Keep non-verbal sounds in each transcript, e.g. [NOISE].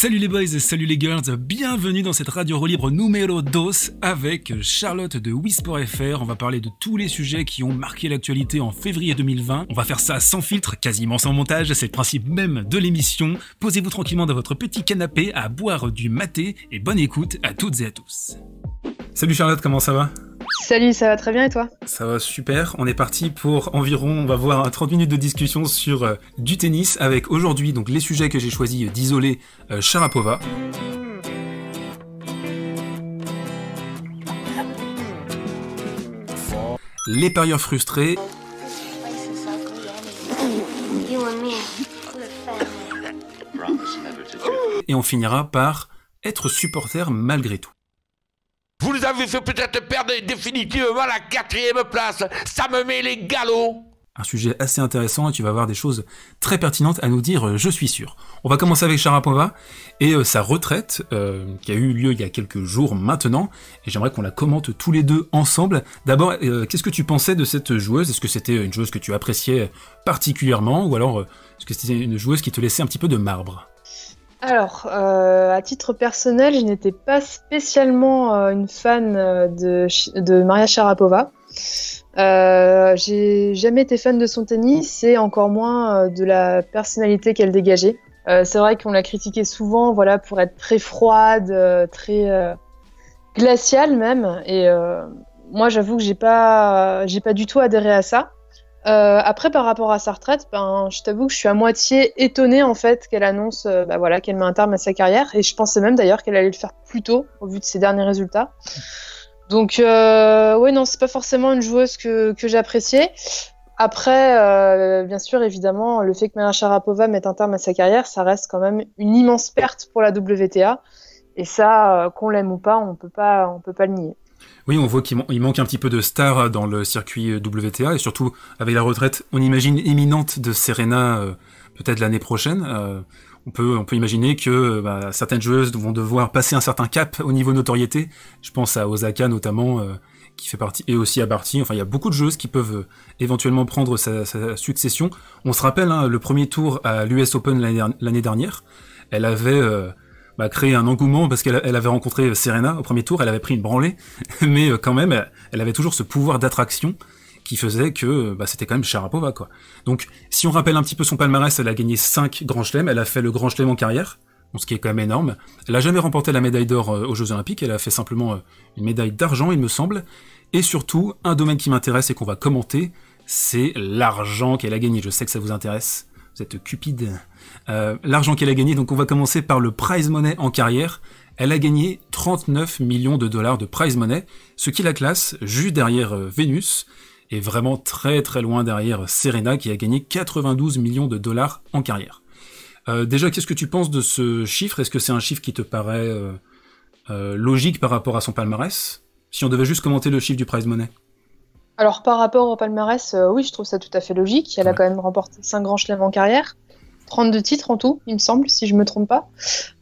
Salut les boys et salut les girls, bienvenue dans cette radio libre numéro 2 avec Charlotte de Wisport.fr. On va parler de tous les sujets qui ont marqué l'actualité en février 2020. On va faire ça sans filtre, quasiment sans montage, c'est le principe même de l'émission. Posez-vous tranquillement dans votre petit canapé à boire du maté et bonne écoute à toutes et à tous. Salut Charlotte, comment ça va? Salut, ça va très bien et toi? Ça va super. On est parti pour environ, on va voir 30 minutes de discussion sur euh, du tennis avec aujourd'hui donc les sujets que j'ai choisi d'isoler euh, Sharapova. Les parieurs frustrés. Et on finira par être supporter malgré tout. Vous nous avez fait peut-être perdre définitivement la quatrième place. Ça me met les galops. Un sujet assez intéressant et tu vas avoir des choses très pertinentes à nous dire, je suis sûr. On va commencer avec Sharapova et euh, sa retraite euh, qui a eu lieu il y a quelques jours maintenant et j'aimerais qu'on la commente tous les deux ensemble. D'abord, euh, qu'est-ce que tu pensais de cette joueuse? Est-ce que c'était une joueuse que tu appréciais particulièrement? Ou alors est-ce que c'était une joueuse qui te laissait un petit peu de marbre? Alors, euh, à titre personnel, je n'étais pas spécialement euh, une fan euh, de, Maria Sharapova. j'ai jamais été fan de son tennis et encore moins de la personnalité qu'elle dégageait. c'est vrai qu'on l'a critiquée souvent, voilà, pour être très froide, très glaciale même. Et moi, j'avoue que j'ai pas, j'ai pas du tout adhéré à ça. Euh, après, par rapport à sa retraite, ben, je t'avoue que je suis à moitié étonnée en fait qu'elle annonce, euh, bah, voilà, qu'elle met un terme à sa carrière. Et je pensais même d'ailleurs qu'elle allait le faire plus tôt au vu de ses derniers résultats. Donc, euh, oui, non, c'est pas forcément une joueuse que, que j'appréciais. Après, euh, bien sûr, évidemment, le fait que Maria Sharapova mette un terme à sa carrière, ça reste quand même une immense perte pour la WTA. Et ça, qu'on l'aime ou pas, on peut pas, on peut pas le nier. Oui, on voit qu'il manque un petit peu de stars dans le circuit WTA et surtout avec la retraite, on imagine imminente de Serena euh, peut-être l'année prochaine. Euh, on peut imaginer que bah, certaines joueuses vont devoir passer un certain cap au niveau notoriété. Je pense à Osaka notamment euh, qui fait partie et aussi à Barty. Enfin, il y a beaucoup de joueuses qui peuvent éventuellement prendre sa, succession. On se rappelle hein, le premier tour à l'US Open l'année dernière. Elle avait bah, créé un engouement parce qu'elle elle avait rencontré Serena au premier tour, elle avait pris une branlée, [LAUGHS] mais euh, quand même, elle, avait toujours ce pouvoir d'attraction qui faisait que bah, c'était quand même Sharapova. Donc si on rappelle un petit peu son palmarès, elle a gagné 5 grands chelems, elle a fait le grand chelem en carrière, ce qui est quand même énorme. Elle a jamais remporté la médaille d'or euh, aux Jeux Olympiques, elle a fait simplement euh, une médaille d'argent il me semble. Et surtout, un domaine qui m'intéresse et qu'on va commenter, c'est l'argent qu'elle a gagné. Je sais que ça vous intéresse. Êtes cupide. Euh, l'argent qu'elle a gagné, donc on va commencer par le prize money en carrière. Elle a gagné 39 millions de dollars de prize money, ce qui la classe juste derrière euh, Vénus, et vraiment très très loin derrière Serena qui a gagné 92 millions de dollars en carrière. Euh, déjà, qu'est-ce que tu penses de ce chiffre? Est-ce que c'est un chiffre qui te paraît logique par rapport à son palmarès? Si on devait juste commenter le chiffre du prize money alors par rapport au palmarès, oui, je trouve ça tout à fait logique. Elle a quand même remporté 5 grands chelems en carrière. 32 titres en tout, il me semble, si je me trompe pas.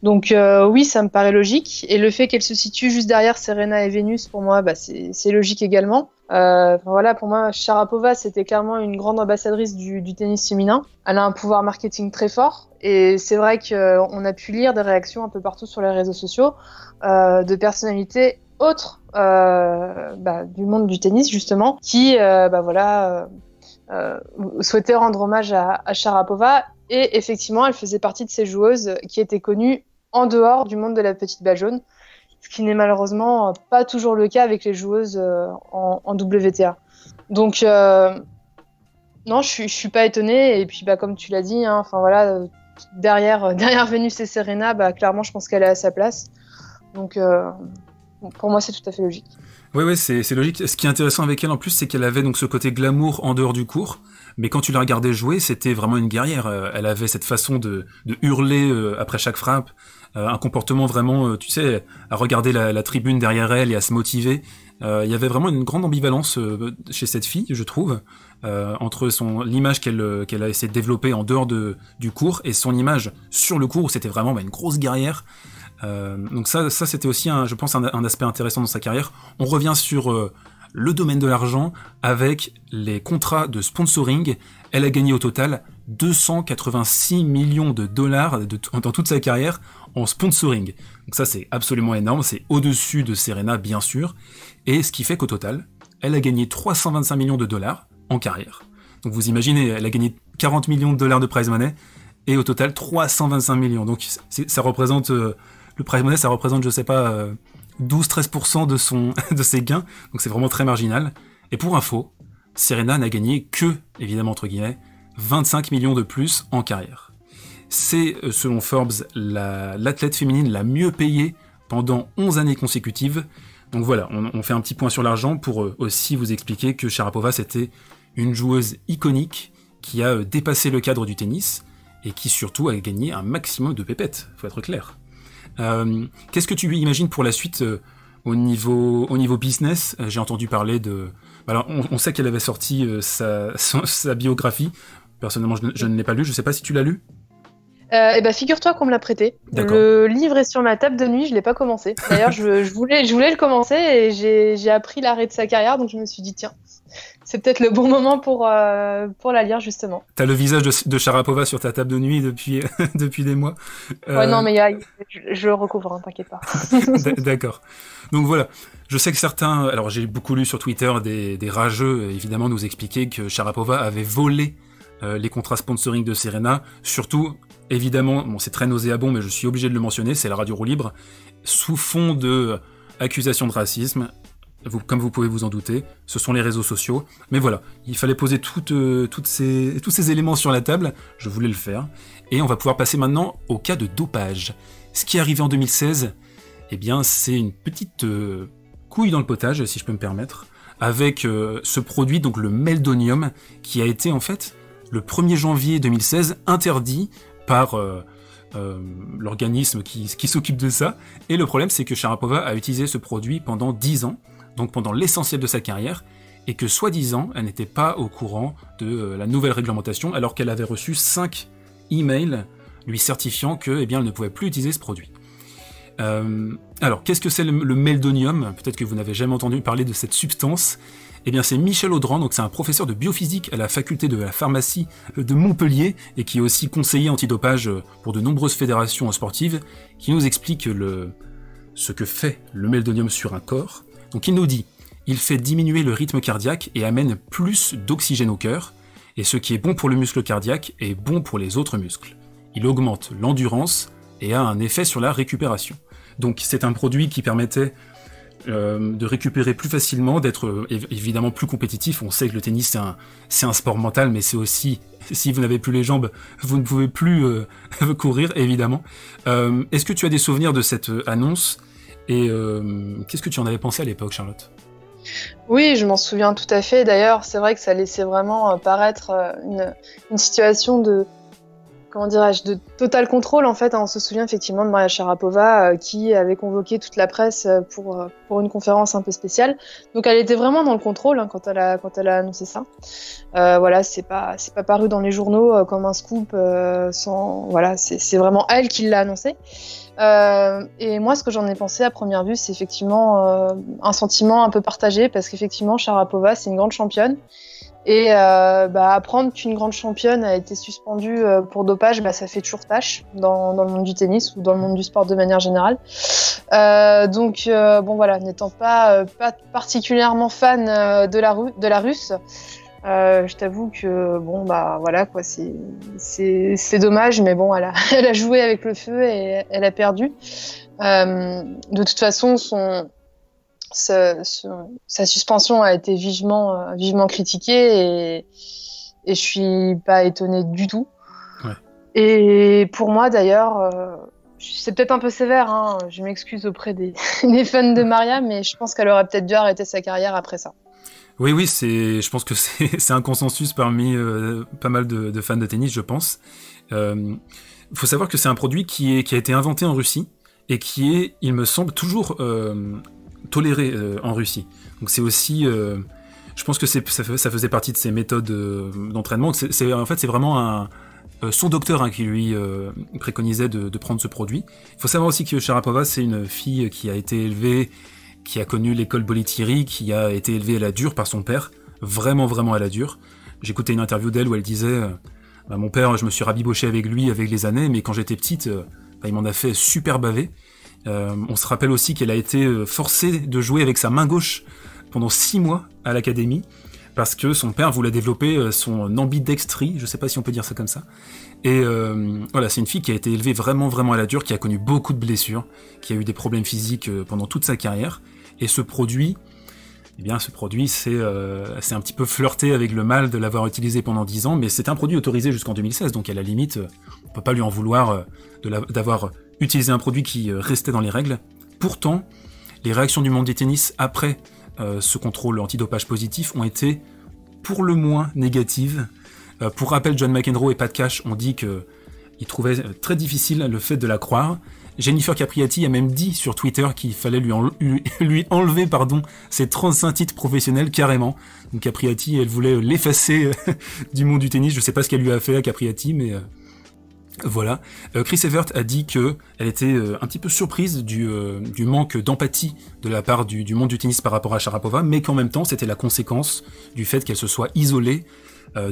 Donc euh, oui, ça me paraît logique. Et le fait qu'elle se situe juste derrière Serena et Vénus, pour moi, bah, c'est logique également. Euh, voilà, pour moi, Sharapova, c'était clairement une grande ambassadrice du, tennis féminin. Elle a un pouvoir marketing très fort. Et c'est vrai qu'on a pu lire des réactions un peu partout sur les réseaux sociaux euh, de personnalités autres bah, du monde du tennis, justement, qui bah, voilà, souhaitaient rendre hommage à, Sharapova et effectivement, elle faisait partie de ces joueuses qui étaient connues en dehors du monde de la petite balle jaune, ce qui n'est malheureusement pas toujours le cas avec les joueuses euh, en, WTA. Donc, euh, non, je suis, suis pas étonnée. Et puis, bah, comme tu l'as dit, hein, enfin voilà, derrière, [LAUGHS] derrière Vénus et Serena, bah, clairement, je pense qu'elle est à sa place. Donc, euh, pour moi, c'est tout à fait logique. Oui, oui, c'est logique. Ce qui est intéressant avec elle en plus, c'est qu'elle avait donc ce côté glamour en dehors du cours. Mais quand tu la regardais jouer, c'était vraiment une guerrière. Euh, elle avait cette façon de, hurler euh, après chaque frappe, euh, un comportement vraiment, tu sais, à regarder la, tribune derrière elle et à se motiver. Il y avait vraiment une grande ambivalence chez cette fille, je trouve, entre son l'image qu'elle qu'elle a essayé de développer en dehors de, du cours et son image sur le cours où c'était vraiment bah, une grosse guerrière. Donc ça, ça c'était aussi, un, je pense, un, aspect intéressant dans sa carrière. On revient sur le domaine de l'argent avec les contrats de sponsoring. Elle a gagné au total 286 millions de dollars dans toute sa carrière en sponsoring. Donc ça c'est absolument énorme, c'est au-dessus de Serena bien sûr, et ce qui fait qu'au total, elle a gagné 325 millions de dollars en carrière. Donc vous imaginez, elle a gagné 40 millions de dollars de prize money, et au total 325 millions. Donc ça représente, euh, le prize money ça représente je sais pas, 12-13% euh, de, son, [LAUGHS] de ses gains, donc c'est vraiment très marginal. Et pour info, Serena n'a gagné que, évidemment entre guillemets, 25 millions de plus en carrière. C'est, euh, selon Forbes, l'athlète féminine la mieux payée pendant 11 années consécutives. Donc voilà, on, fait un petit point sur l'argent pour euh, aussi vous expliquer que Sharapova c'était une joueuse iconique qui a dépassé le cadre du tennis et qui surtout a gagné un maximum de pépettes, faut être clair. Qu'est-ce que tu imagines pour la suite au, niveau, au niveau business? J'ai entendu parler de... Alors on, sait qu'elle avait sorti sa, sa, biographie, Personnellement, je, ne l'ai pas lu. Je ne sais pas si tu l'as lu. Euh, eh ben, figure-toi qu'on me l'a prêté. Le livre est sur ma table de nuit, je l'ai pas commencé. D'ailleurs, je, voulais, je voulais le commencer et j'ai appris l'arrêt de sa carrière, donc je me suis dit tiens, c'est peut-être le bon moment pour euh, pour la lire justement. T'as le visage de, de, Sharapova sur ta table de nuit depuis [LAUGHS] depuis des mois. Ouais, non, mais je, je, le recouvre, hein, t'inquiète pas. [LAUGHS] D'accord. Donc voilà. Je sais que certains, alors j'ai beaucoup lu sur Twitter des, des rageux, évidemment, nous expliquaient que Sharapova avait volé euh, les contrats sponsoring de Serena, surtout, évidemment, bon, c'est très nauséabond, mais je suis obligé de le mentionner, c'est la radio roue libre, sous fond de accusations de racisme, comme vous pouvez vous en douter, ce sont les réseaux sociaux. Mais voilà, il fallait poser euh, tous ces éléments sur la table, je voulais le faire. Et on va pouvoir passer maintenant au cas de dopage. Ce qui est arrivé en 2016, eh bien, c'est une petite euh, couille dans le potage, si je peux me permettre, avec ce produit, donc le meldonium, qui a été en fait le 1er janvier 2016 interdit par euh, euh, l'organisme qui, s'occupe de ça. Et le problème, c'est que Sharapova a utilisé ce produit pendant 10 ans, donc pendant l'essentiel de sa carrière, et que soi-disant, elle n'était pas au courant de euh, la nouvelle réglementation, alors qu'elle avait reçu 5 emails lui certifiant que, eh ne pouvait plus utiliser ce produit. alors, qu'est-ce que c'est le, le meldonium? Peut-être que vous n'avez jamais entendu parler de cette substance. Eh bien, c'est Michel Audran, donc c'est un professeur de biophysique à la faculté de la pharmacie de Montpellier et qui est aussi conseiller antidopage pour de nombreuses fédérations sportives, qui nous explique le, ce que fait le meldonium sur un corps. Donc, il nous dit, il fait diminuer le rythme cardiaque et amène plus d'oxygène au cœur, et ce qui est bon pour le muscle cardiaque est bon pour les autres muscles. Il augmente l'endurance et a un effet sur la récupération. Donc c'est un produit qui permettait euh, de récupérer plus facilement, d'être euh, évidemment plus compétitif. On sait que le tennis c'est un, sport mental, mais c'est aussi [LAUGHS] si vous n'avez plus les jambes, vous ne pouvez plus euh, [LAUGHS] courir évidemment. est-ce que tu as des souvenirs de cette annonce? Et qu'est-ce que tu en avais pensé à l'époque, Charlotte? Oui, je m'en souviens tout à fait. D'ailleurs, c'est vrai que ça laissait vraiment paraître une situation de, comment dirais-je, de total contrôle en fait. Hein. On se souvient effectivement de Maria Sharapova euh, qui avait convoqué toute la presse euh, pour, euh, pour une conférence un peu spéciale. Donc elle était vraiment dans le contrôle hein, quand, elle a, quand elle a annoncé ça. voilà, c'est pas, c'est pas paru dans les journaux comme un scoop. sans, voilà, c'est vraiment elle qui l'a annoncé. et moi, ce que j'en ai pensé à première vue, c'est effectivement un sentiment un peu partagé parce qu'effectivement, Sharapova, c'est une grande championne. Et euh, bah, apprendre qu'une grande championne a été suspendue euh, pour dopage, bah, ça fait toujours tâche dans, dans, le monde du tennis ou dans le monde du sport de manière générale. Euh, donc euh, bon voilà, n'étant pas, euh, pas particulièrement fan de la, de la russe, je t'avoue que bon bah voilà quoi, c'est c'est dommage, mais bon elle a, [LAUGHS] elle a joué avec le feu et elle a perdu. de toute façon, son sa, sa, suspension a été vivement, euh, vivement critiquée et, et je suis pas étonnée du tout. Ouais. Et pour moi d'ailleurs, euh, c'est peut-être un peu sévère, hein, je m'excuse auprès des, [LAUGHS] des, fans de Maria, mais je pense qu'elle aurait peut-être dû arrêter sa carrière après ça. Oui, oui, c'est, je pense que c'est [LAUGHS] un consensus parmi euh, pas mal de, de, fans de tennis, je pense. Il euh, faut savoir que c'est un produit qui, est, qui a été inventé en Russie et qui est, il me semble, toujours euh, toléré euh, en Russie. Donc c'est aussi, euh, je pense que ça, faisait partie de ses méthodes euh, d'entraînement. C'est, en fait, c'est vraiment son docteur hein, qui lui préconisait de, prendre ce produit. Il faut savoir aussi que Sharapova, c'est une fille qui a été élevée, qui a connu l'école Bolitieri, qui a été élevée à la dure par son père, vraiment vraiment à la dure. j'écoutais une interview d'elle où elle disait bah, Mon père, je me suis rabiboché avec lui avec les années, mais quand j'étais petite, bah, il m'en a fait super baver. On se rappelle aussi qu'elle a été forcée de jouer avec sa main gauche pendant six mois à l'académie parce que son père voulait développer son ambidextrie, je sais pas si on peut dire ça comme ça. Et voilà, c'est une fille qui a été élevée vraiment vraiment à la dure, qui a connu beaucoup de blessures, qui a eu des problèmes physiques pendant toute sa carrière. Et ce produit, eh bien, ce produit, c'est euh, un petit peu flirté avec le mal de l'avoir utilisé pendant 10 ans, mais c'est un produit autorisé jusqu'en 2016, donc à la limite, euh, on peut pas lui en vouloir euh, d'avoir utilisé un produit qui euh, restait dans les règles. Pourtant, les réactions du monde du tennis après ce contrôle antidopage positif ont été pour le moins négatives. pour rappel, John McEnroe et Pat Cash ont dit qu'ils trouvaient très difficile le fait de la croire, Jennifer Capriati a même dit sur Twitter qu'il fallait lui, [LAUGHS] enlever pardon, ses 35 titres professionnels carrément. Donc Capriati, elle voulait l'effacer euh, [LAUGHS] du monde du tennis. Je sais pas ce qu'elle lui a fait à Capriati, mais euh, voilà. Euh, Chris Evert a dit que elle était un petit peu surprise du, du manque d'empathie de la part du, monde du tennis par rapport à Sharapova, mais qu'en même temps c'était la conséquence du fait qu'elle se soit isolée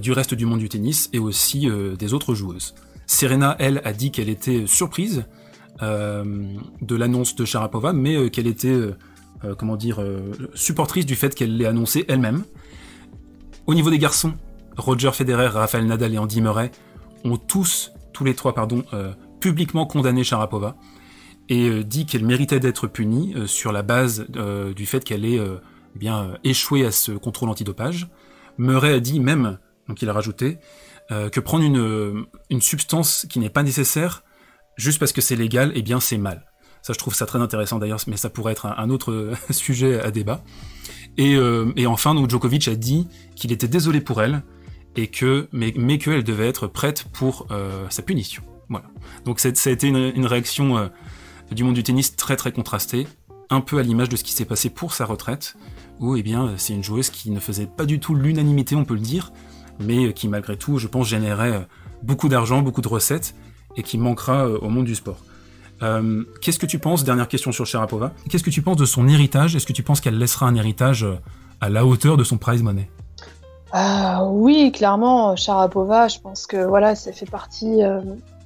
du reste du monde du tennis et aussi des autres joueuses. Serena, elle, a dit qu'elle était surprise euh, de l'annonce de Sharapova, mais euh, qu'elle était, euh, comment dire, supportrice du fait qu'elle l'ait annoncé elle-même. Au niveau des garçons, Roger Federer, Rafael Nadal et Andy Murray ont tous, tous les trois, pardon, publiquement condamné Sharapova et dit qu'elle méritait d'être punie sur la base du fait qu'elle ait bien échoué à ce contrôle antidopage. Murray a dit même, donc il a rajouté, que prendre une, une substance qui n'est pas nécessaire juste parce que c'est légal, eh bien c'est mal. Ça, je trouve ça très intéressant d'ailleurs, mais ça pourrait être un, autre [LAUGHS] sujet à débat. Et, euh, et, enfin, donc Djokovic a dit qu'il était désolé pour elle, et que, mais, qu'elle devait être prête pour euh, sa punition. Voilà. Donc ça a été une, réaction euh, du monde du tennis très très contrastée, un peu à l'image de ce qui s'est passé pour sa retraite, où eh bien c'est une joueuse qui ne faisait pas du tout l'unanimité, on peut le dire, mais qui malgré tout, je pense, générait beaucoup d'argent, beaucoup de recettes, et qui manquera euh, au monde du sport. Euh, qu'est-ce que tu penses, dernière question sur Sharapova, qu'est-ce que tu penses de son héritage? Est-ce que tu penses qu'elle laissera un héritage euh, à la hauteur de son prize money? Oui, clairement, Sharapova, je pense que voilà, ça fait partie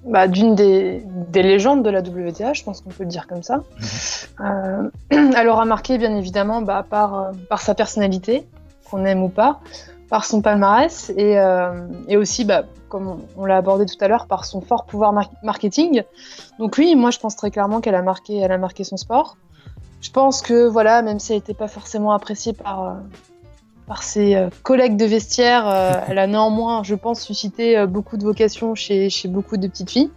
bah, d'une des, légendes de la WTA, je pense qu'on peut le dire comme ça. Elle aura marqué, bien évidemment, bah, par, par sa personnalité, qu'on aime ou pas, par son palmarès et, et aussi bah, comme on, l'a abordé tout à l'heure, par son fort pouvoir marketing. Donc oui, moi je pense très clairement qu'elle a marqué, elle a marqué son sport. Je pense que voilà, même si elle n'était pas forcément appréciée par, euh, par ses euh, collègues de vestiaire, euh, [LAUGHS] elle a néanmoins, je pense, suscité beaucoup de vocations chez, chez beaucoup de petites filles.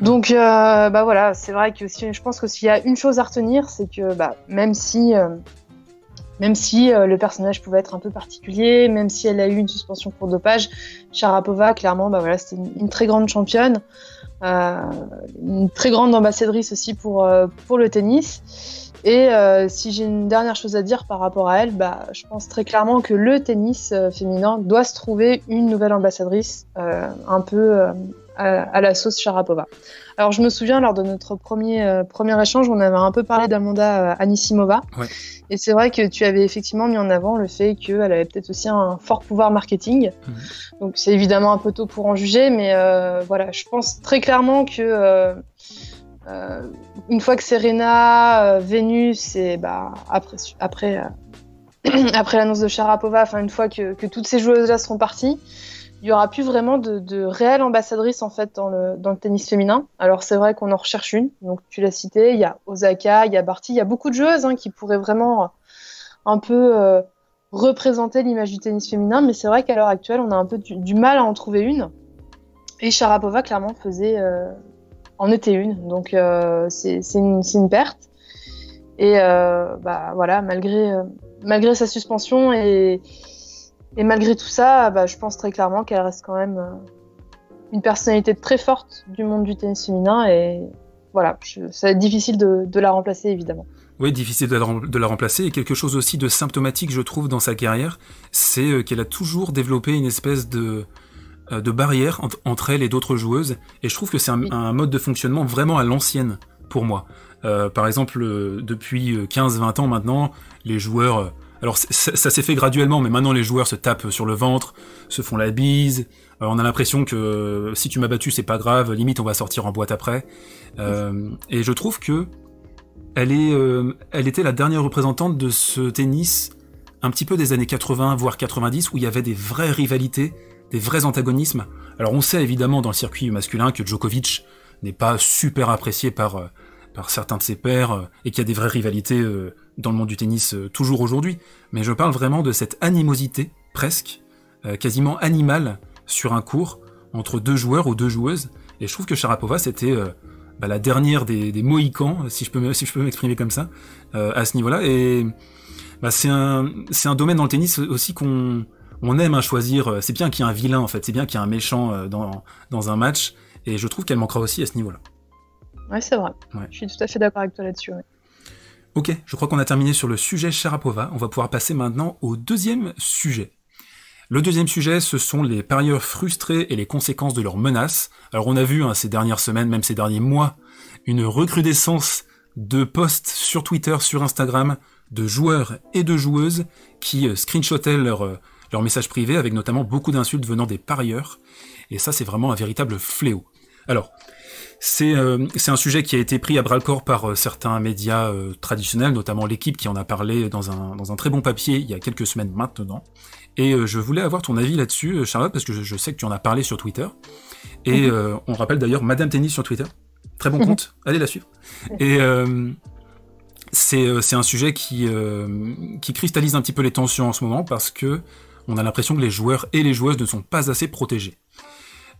Donc bah voilà, c'est vrai que je pense que s'il y a une chose à retenir, c'est que bah, même si même si euh, le personnage pouvait être un peu particulier, même si elle a eu une suspension pour dopage, Sharapova, clairement, bah voilà, c'était une, très grande championne, euh, une très grande ambassadrice aussi pour, euh, pour le tennis. Et si j'ai une dernière chose à dire par rapport à elle, bah, je pense très clairement que le tennis féminin doit se trouver une nouvelle ambassadrice, un peu à, la sauce Sharapova. Alors je me souviens lors de notre premier, euh, premier échange, on avait un peu parlé d'Amanda euh, Anisimova. Et c'est vrai que tu avais effectivement mis en avant le fait qu'elle avait peut-être aussi un fort pouvoir marketing. Mhm. Donc c'est évidemment un peu tôt pour en juger, mais euh, voilà, je pense très clairement que une fois que Serena, Vénus et bah, après, [CLEARS THROAT] après, l'annonce de Sharapova, une fois que, toutes ces joueuses-là seront parties, il y aura plus vraiment de, de réelles ambassadrices en fait dans le, tennis féminin. Alors c'est vrai qu'on en recherche une, donc tu l'as cité, il y a Osaka, il y a Barty, il y a beaucoup de joueuses hein, qui pourraient vraiment un peu euh, représenter l'image du tennis féminin, mais c'est vrai qu'à l'heure actuelle on a un peu du, mal à en trouver une. Et Sharapova clairement faisait euh, en était une, donc euh, c'est une, une, perte. Et bah voilà, malgré malgré sa suspension et et malgré tout ça, bah, je pense très clairement qu'elle reste quand même euh, une personnalité très forte du monde du tennis féminin et voilà, ça va être difficile de, la remplacer évidemment. Oui, difficile de la, remplacer et quelque chose aussi de symptomatique, je trouve, dans sa carrière, c'est euh, qu'elle a toujours développé une espèce de, euh, de barrière entre, elle et d'autres joueuses et je trouve que c'est un, mode de fonctionnement vraiment à l'ancienne pour moi. par exemple, depuis 15-20 ans maintenant, les joueurs alors ça s'est fait graduellement, mais maintenant les joueurs se tapent sur le ventre, se font la bise. Euh, on a l'impression que si tu m'as battu, c'est pas grave. Limite, on va sortir en boîte après. Euh, et je trouve que elle est, euh, elle était la dernière représentante de ce tennis un petit peu des années 80 voire 90 où il y avait des vraies rivalités, des vrais antagonismes. Alors on sait évidemment dans le circuit masculin que Djokovic n'est pas super apprécié par par certains de ses pairs et qu'il y a des vraies rivalités dans le monde du tennis toujours aujourd'hui. Mais je parle vraiment de cette animosité presque, quasiment animale sur un cours entre deux joueurs ou deux joueuses. Et je trouve que Sharapova, c'était euh, bah, la dernière des, Mohicans, si je peux, [LAUGHS] si peux m'exprimer comme ça, euh, à ce niveau-là. Et bah, c'est un, c'est un domaine dans le tennis aussi qu'on on aime à choisir. C'est bien qu'il y ait un vilain, en fait. C'est bien qu'il y ait un méchant euh, dans, dans un match. Et je trouve qu'elle manquera aussi à ce niveau-là. Ouais, c'est vrai. Je suis tout à fait d'accord avec toi là-dessus. Ok, je crois qu'on a terminé sur le sujet Sharapova. On va pouvoir passer maintenant au deuxième sujet. Le deuxième sujet, ce sont les parieurs frustrés et les conséquences de leurs menaces. Alors on a vu hein, ces dernières semaines, même ces derniers mois, une recrudescence de posts sur Twitter, sur Instagram, de joueurs et de joueuses qui euh, screenshotaient leurs euh, leur messages privés avec notamment beaucoup d'insultes venant des parieurs. Et ça, c'est vraiment un véritable fléau. Alors, c'est euh, un sujet qui a été pris à bras le corps par euh, certains médias traditionnels, notamment l'équipe qui en a parlé dans un, dans un très bon papier il y a quelques semaines maintenant. Et euh, je voulais avoir ton avis là-dessus, euh, Charlotte, parce que je, sais que tu en as parlé sur Twitter. Et mhm. euh, on rappelle d'ailleurs Madame Tennis sur Twitter. Très bon mhm. compte, allez la suivre. Et c'est un sujet qui, qui cristallise un petit peu les tensions en ce moment parce que on a l'impression que les joueurs et les joueuses ne sont pas assez protégés.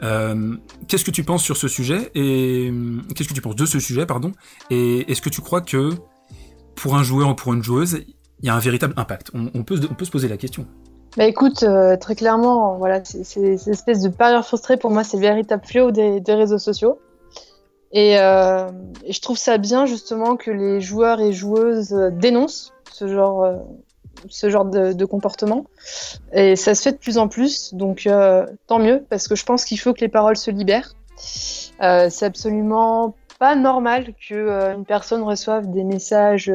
qu'est-ce que tu penses sur ce sujet et qu'est-ce que tu penses de ce sujet, pardon Et est-ce que tu crois que pour un joueur ou pour une joueuse, il y a un véritable impact? On, peut, se poser la question. Bah écoute, euh, très clairement, voilà, c'est ces espèces de parieurs frustrés, pour moi, c'est le véritable fléau des, réseaux sociaux. Et, euh, et, je trouve ça bien, justement, que les joueurs et joueuses euh, dénoncent ce genre, euh, ce genre de, de, comportement. Et ça se fait de plus en plus, donc euh, tant mieux, parce que je pense qu'il faut que les paroles se libèrent. c'est absolument pas normal que une personne reçoive des messages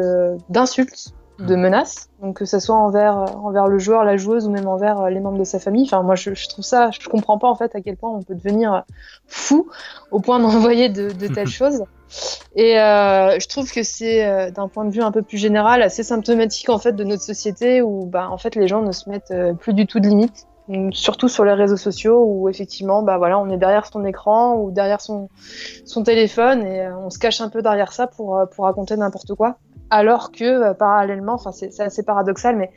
d'insultes de mm. menaces, donc que ce soit envers, euh, envers le joueur, la joueuse ou même envers euh, les membres de sa famille. Enfin, moi, je, trouve ça, je comprends pas en fait à quel point on peut devenir euh, fou au point d'envoyer de, de, telles [LAUGHS] choses. Et euh, je trouve que c'est, d'un point de vue un peu plus général, assez symptomatique en fait de notre société où, bah, en fait, les gens ne se mettent plus du tout de limites surtout sur les réseaux sociaux où effectivement bah voilà on est derrière son écran ou derrière son son téléphone et on se cache un peu derrière ça pour pour raconter n'importe quoi alors que euh, parallèlement, enfin c'est assez paradoxal, mais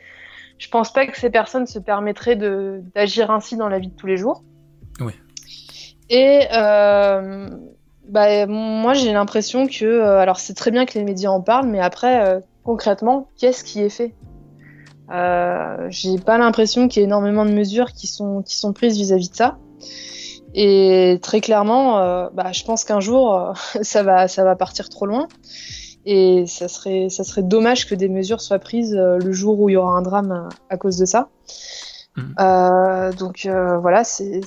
je pense pas que ces personnes se permettraient d'agir ainsi dans la vie de tous les jours. Oui. Et euh, bah, moi j'ai l'impression que, euh, alors c'est très bien que les médias en parlent, mais après concrètement, qu'est-ce qui est fait? J'ai pas l'impression qu'il y ait énormément de mesures qui sont qui sont prises vis-à-vis de ça. Et très clairement, bah, je pense qu'un jour [LAUGHS] ça va ça va partir trop loin. Et ça serait, ça serait dommage que des mesures soient prises euh, le jour où il y aura un drame à, cause de ça. Mmh. Euh, donc euh, voilà, c'est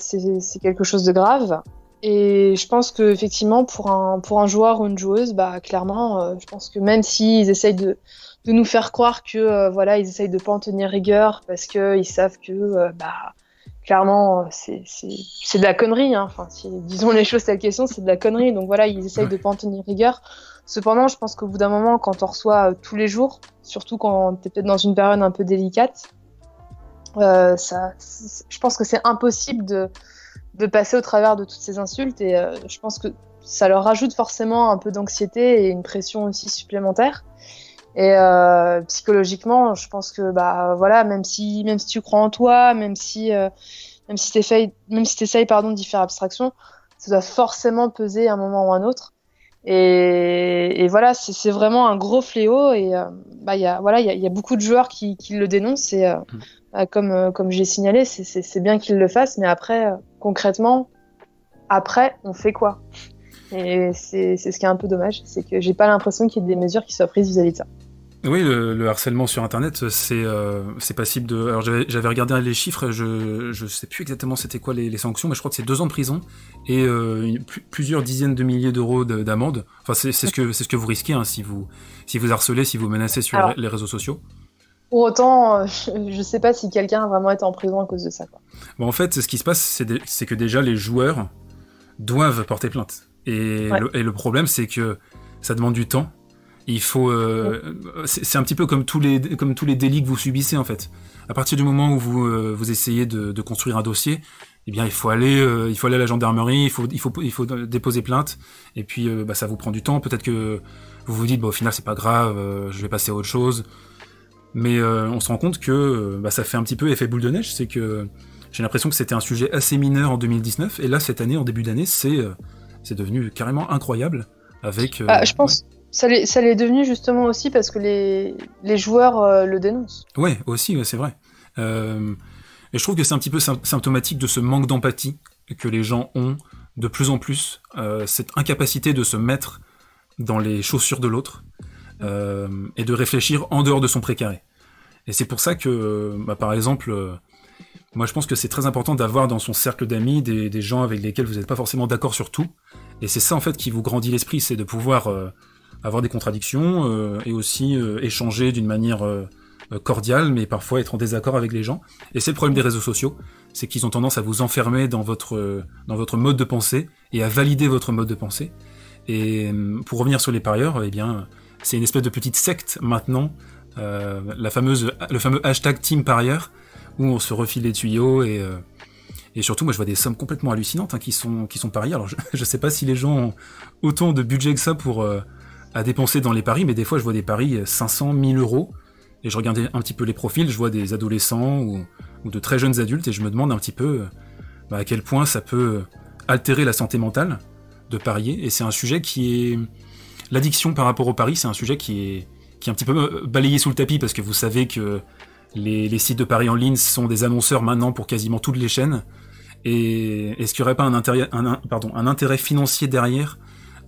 quelque chose de grave. Et je pense que effectivement, pour un, pour un joueur ou une joueuse, bah, clairement, euh, je pense que même s'ils essayent de, de nous faire croire que euh, voilà, ils essayent de pas en tenir rigueur parce qu'ils savent que bah, clairement, c'est de la connerie. Hein. Enfin, disons les choses telles qu'elles sont, c'est de la connerie. Donc voilà, ils essayent de pas en tenir rigueur. Cependant, je pense qu'au bout d'un moment, quand on reçoit euh, tous les jours, surtout quand tu es peut-être dans une période un peu délicate, euh, ça, je pense que c'est impossible de, de, passer au travers de toutes ces insultes et euh, je pense que ça leur rajoute forcément un peu d'anxiété et une pression aussi supplémentaire. Et euh, psychologiquement, je pense que bah voilà, même si même si tu crois en toi, même si euh, même si t'essayes même si t'essayes pardon d'y faire abstraction, ça doit forcément peser à un moment ou à un autre. Et, et voilà, c'est vraiment un gros fléau. Et euh, bah, y a, voilà, il y a, y a, beaucoup de joueurs qui, qui le dénoncent. Et mm. bah, comme, comme j'ai signalé, c'est bien qu'ils le fassent. Mais après, concrètement, après, on fait quoi? Et c'est ce qui est un peu dommage, c'est que j'ai pas l'impression qu'il y ait des mesures qui soient prises vis-à-vis -vis de ça. Oui, le, harcèlement sur Internet, c'est euh, passible de. Alors j'avais regardé les chiffres, je je sais plus exactement c'était quoi les, sanctions, mais je crois que c'est deux ans de prison et euh, plusieurs dizaines de milliers d'euros d'amende. Enfin c'est ce que c'est ce que vous risquez hein, si vous si vous harcelez, si vous menacez sur les réseaux sociaux. Pour autant, [LAUGHS] je ne sais pas si quelqu'un a vraiment été en prison à cause de ça. Quoi. Bon, en fait, ce qui se passe, c'est que déjà les joueurs doivent porter plainte. Et, le, problème, c'est que ça demande du temps. Il faut, euh, c'est un petit peu comme tous les comme tous les délits que vous subissez en fait. À partir du moment où vous euh, vous essayez de, construire un dossier, eh bien il faut aller euh, il faut aller à la gendarmerie, il faut il faut il faut déposer plainte. Et puis bah, ça vous prend du temps. Peut-être que vous vous dites bon au final c'est pas grave, je vais passer à autre chose. Mais on se rend compte que bah, ça fait un petit peu effet boule de neige. C'est que j'ai l'impression que c'était un sujet assez mineur en 2019 et là cette année en début d'année c'est c'est devenu carrément incroyable avec. Ah, je pense. Ça l'est devenu justement aussi parce que les, les joueurs euh, le dénoncent. Ouais, aussi, c'est vrai. Euh, et je trouve que c'est un petit peu symptomatique de ce manque d'empathie que les gens ont de plus en plus, euh, cette incapacité de se mettre dans les chaussures de l'autre et de réfléchir en dehors de son précaré. Et c'est pour ça que, bah, par exemple, moi je pense que c'est très important d'avoir dans son cercle d'amis des, gens avec lesquels vous n'êtes pas forcément d'accord sur tout. Et c'est ça en fait qui vous grandit l'esprit, c'est de pouvoir avoir des contradictions euh, et aussi euh, échanger d'une manière euh, cordiale, mais parfois être en désaccord avec les gens. Et c'est le problème des réseaux sociaux, c'est qu'ils ont tendance à vous enfermer dans votre, dans votre mode de pensée et à valider votre mode de pensée. Et pour revenir sur les parieurs, eh bien, c'est une espèce de petite secte maintenant, la fameuse, le fameux hashtag Team Parieur, où on se refile les tuyaux et, et surtout, moi, je vois des sommes complètement hallucinantes hein, qui sont qui sont pariées. Alors, je, [LAUGHS] ne sais pas si les gens ont autant de budget que ça pour à dépenser dans les paris, mais des fois je vois des paris 500, 1000 euros, et je regarde un petit peu les profils, je vois des adolescents ou, de très jeunes adultes, et je me demande un petit peu bah, à quel point ça peut altérer la santé mentale de parier, et c'est un sujet qui est... L'addiction par rapport au pari, c'est un sujet qui est, qui est un petit peu euh, balayé sous le tapis, parce que vous savez que les, sites de paris en ligne sont des annonceurs maintenant pour quasiment toutes les chaînes, et est-ce qu'il n'y aurait pas un intérêt, financier derrière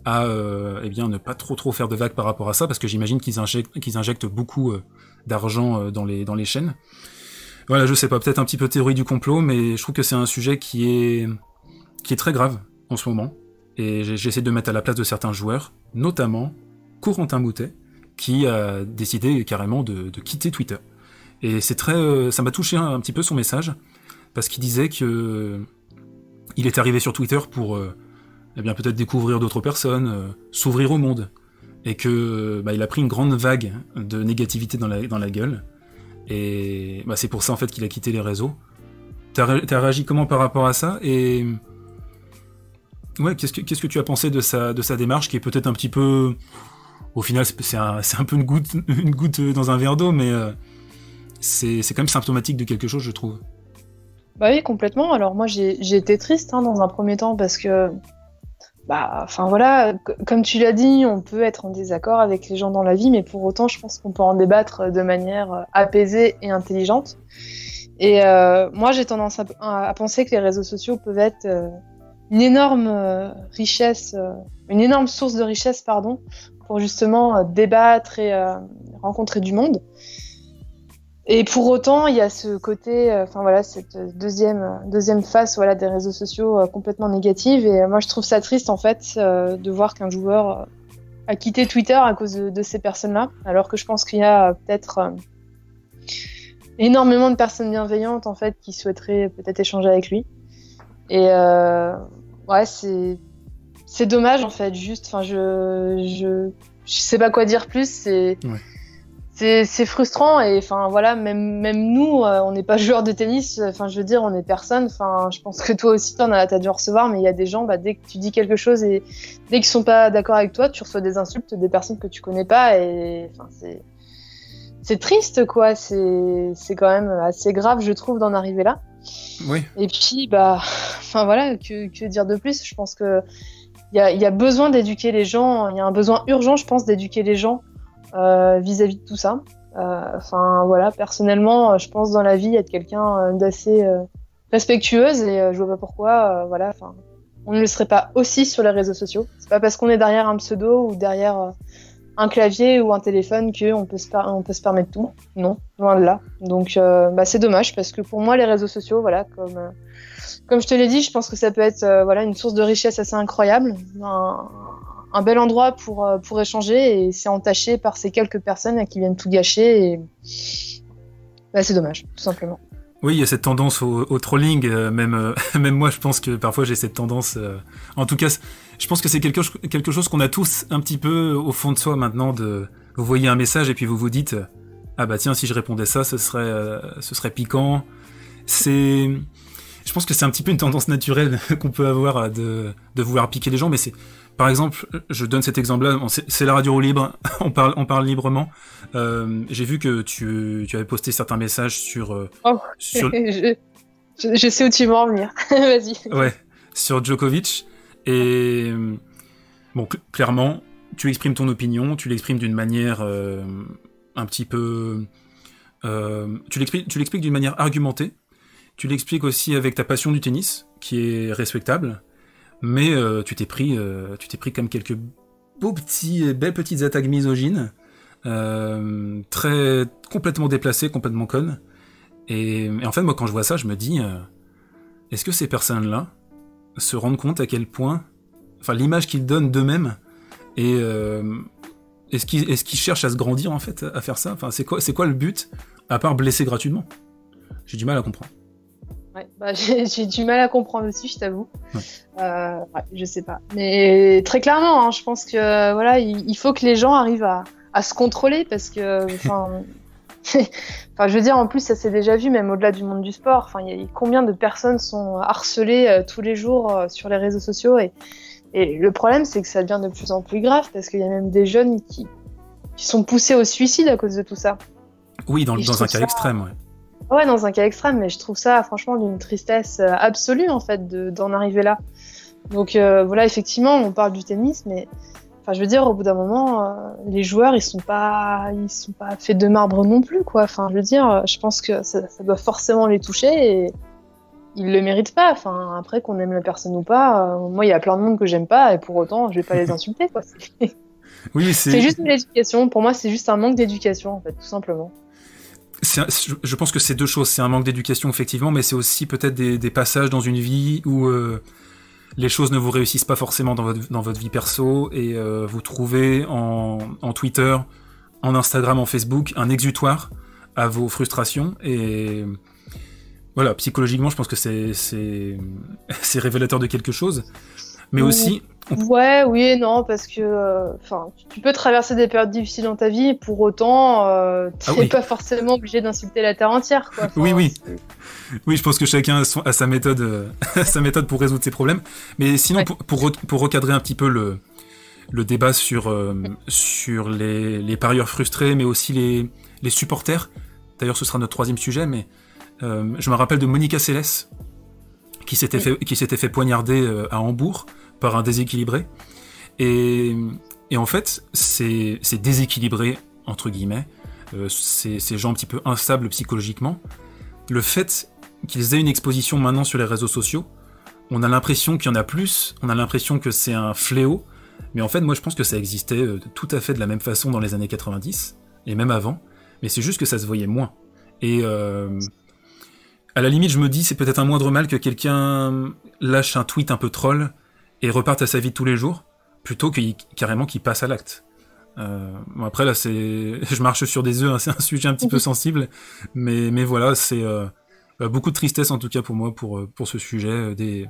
à euh, eh bien ne pas trop trop faire de vagues par rapport à ça? Parce que j'imagine qu'ils injectent, beaucoup euh, d'argent dans les chaînes. Voilà, je sais pas, peut-être un petit peu théorie du complot, mais je trouve que c'est un sujet qui est très grave en ce moment et j'essaie de mettre à la place de certains joueurs, notamment Corentin Moutet, qui a décidé carrément de, quitter Twitter. Et c'est très, ça m'a touché un, petit peu son message parce qu'il disait que il est arrivé sur Twitter pour eh bien peut-être découvrir d'autres personnes, euh, s'ouvrir au monde, et que bah, il a pris une grande vague de négativité dans la, dans la gueule, et bah, c'est pour ça en fait qu'il a quitté les réseaux. T'as as réagi comment par rapport à ça? Ouais qu'est-ce que que tu as pensé de sa de sa démarche qui est peut-être un petit peu au final c'est un, un, peu une goutte une goutte dans un verre d'eau mais euh, c'est quand même symptomatique de quelque chose je trouve. Bah oui complètement. Alors moi j'ai été triste hein, dans un premier temps parce que bah, enfin voilà, comme tu l'as dit, on peut être en désaccord avec les gens dans la vie, mais pour autant, je pense qu'on peut en débattre de manière euh, apaisée et intelligente. Et euh, moi, j'ai tendance à, penser que les réseaux sociaux peuvent être euh, une énorme richesse, une énorme source de richesse, pardon, pour justement débattre et rencontrer du monde. Et pour autant, il y a ce côté, euh, enfin voilà, cette deuxième deuxième face, voilà, des réseaux sociaux euh, complètement négative. Et moi, je trouve ça triste en fait euh, de voir qu'un joueur a quitté Twitter à cause de, ces personnes-là, alors que je pense qu'il y a peut-être énormément de personnes bienveillantes en fait qui souhaiteraient peut-être échanger avec lui. Et ouais, c'est c'est dommage en fait. Juste, enfin, je je je sais pas quoi dire plus. C'est c'est frustrant et enfin voilà même même nous euh, on n'est pas joueurs de tennis enfin je veux dire on est personne enfin je pense que toi aussi t'en as as dû recevoir mais il y a des gens bah, dès que tu dis quelque chose et dès qu'ils sont pas d'accord avec toi tu reçois des insultes des personnes que tu connais pas et enfin c'est c'est triste quoi c'est c'est quand même assez grave je trouve d'en arriver là oui et puis bah enfin voilà que, dire de plus? Je pense que il y a, besoin d'éduquer les gens il y a un besoin urgent je pense d'éduquer les gens euh, vis-à-vis de tout ça. Euh, enfin voilà, personnellement, euh, je pense dans la vie être quelqu'un d'assez respectueuse et je vois pas pourquoi. voilà, enfin on ne le serait pas aussi sur les réseaux sociaux. C'est pas parce qu'on est derrière un pseudo ou derrière un clavier ou un téléphone qu'on peut, se on peut se permettre tout. Non, loin de là. Donc bah, c'est dommage parce que pour moi les réseaux sociaux, voilà, comme, comme je te l'ai dit, je pense que ça peut être voilà, une source de richesse assez incroyable, un, bel endroit pour, euh, pour échanger et c'est entaché par ces quelques personnes qui viennent tout gâcher. Et, bah, c'est dommage, tout simplement. Oui, il y a cette tendance au, trolling. Euh, même, euh, [LAUGHS] moi, je pense que parfois j'ai cette tendance. Euh, en tout cas, je pense que c'est quelque, quelque chose qu'on a tous un petit peu au fond de soi maintenant. De, vous voyez un message et puis vous vous dites ah bah tiens si je répondais ça, ce serait ce serait piquant. C'est je pense que c'est un petit peu une tendance naturelle [LAUGHS] qu'on peut avoir de, de vouloir piquer les gens, mais c'est par exemple, je donne cet exemple-là, c'est la radio libre, [LAUGHS] on parle, on parle librement. Euh, J'ai vu que tu, tu, avais posté certains messages sur. Euh, oh, sur... [LAUGHS] je, je, sais où tu veux en venir. Vas-y. Ouais, sur Djokovic. Et bon, clairement, tu exprimes ton opinion, tu l'exprimes d'une manière euh, un petit peu. Euh, tu l'expliques d'une manière argumentée. Tu l'expliques aussi avec ta passion du tennis, qui est respectable. Mais euh, tu t'es pris, comme quelques beaux petits, belles petites attaques misogynes, très complètement déplacées, complètement connes. Et, en fait, moi, quand je vois ça, je me dis, est-ce que ces personnes-là se rendent compte à quel point, enfin, l'image qu'ils donnent d'eux-mêmes et est-ce qu'ils est cherchent à se grandir en fait à faire ça? Enfin, c'est quoi, c'est quoi le but à part blesser gratuitement? J'ai du mal à comprendre. Bah, [LAUGHS] j'ai du mal à comprendre aussi, je t'avoue. Euh, je sais pas. Mais très clairement, hein, je pense que voilà, il, faut que les gens arrivent à, se contrôler parce que, [LAUGHS] enfin, je veux dire, en plus, ça s'est déjà vu, même au-delà du monde du sport. Enfin, y a combien de personnes sont harcelées euh, tous les jours euh, sur les réseaux sociaux et, le problème, c'est que ça devient de plus en plus grave parce qu'il y a même des jeunes qui, sont poussés au suicide à cause de tout ça. Oui, dans, dans un cas extrême, ouais. Ouais, dans un cas extrême, mais je trouve ça franchement d'une tristesse euh, absolue en fait d'en arriver là. Donc euh, voilà, effectivement, on parle du tennis, mais enfin, je veux dire, au bout d'un moment, euh, les joueurs, ils sont pas, ils sont pas faits de marbre non plus, quoi. Enfin, je veux dire, je pense que ça, doit forcément les toucher et ils le méritent pas. Enfin, après qu'on aime la personne ou pas, moi, il y a plein de monde que j'aime pas et pour autant, je vais pas les insulter, quoi. [LAUGHS] Oui, c'est juste une éducation. Pour moi, c'est juste un manque d'éducation, en fait, tout simplement je pense que c'est deux choses. C'est un manque d'éducation, effectivement, mais c'est aussi peut-être des, passages dans une vie où euh, les choses ne vous réussissent pas forcément dans votre, vie perso et euh, vous trouvez en, en, Twitter, en Instagram, en Facebook un exutoire à vos frustrations. Et voilà, psychologiquement, je pense que c'est [LAUGHS] révélateur de quelque chose. Mais aussi, Ouais, oui et non, parce que euh, enfin, tu peux traverser des périodes difficiles dans ta vie, pour autant, euh, tu n'es ah pas forcément obligé d'insulter la terre entière. Quoi. oui, oui. Oui, je pense que chacun a, sa méthode, euh, [LAUGHS] sa méthode pour résoudre ses problèmes. Mais sinon, pour, pour, recadrer un petit peu le, le débat sur, sur les, les, parieurs frustrés, mais aussi les, les supporters. D'ailleurs, ce sera notre troisième sujet, mais je me rappelle de Monica Seles, qui s'était fait, qui s'était fait poignarder à Hambourg par un déséquilibré. Et, et en fait, c'est déséquilibré, entre guillemets, euh, ces, gens un petit peu instables psychologiquement, le fait qu'ils aient une exposition maintenant sur les réseaux sociaux, on a l'impression qu'il y en a plus, on a l'impression que c'est un fléau, mais en fait, moi je pense que ça existait euh, tout à fait de la même façon dans les années 90, et même avant, mais c'est juste que ça se voyait moins. Et euh, à la limite, je me dis, c'est peut-être un moindre mal que quelqu'un lâche un tweet un peu troll et reparte à sa vie de tous les jours, plutôt que carrément qu'il passe à l'acte. Euh, bon après là, c'est, [LAUGHS] je marche sur des œufs, hein, c'est un sujet un petit peu [LAUGHS] sensible, mais mais voilà, c'est euh, bah, beaucoup de tristesse en tout cas pour moi pour euh, pour ce sujet euh, des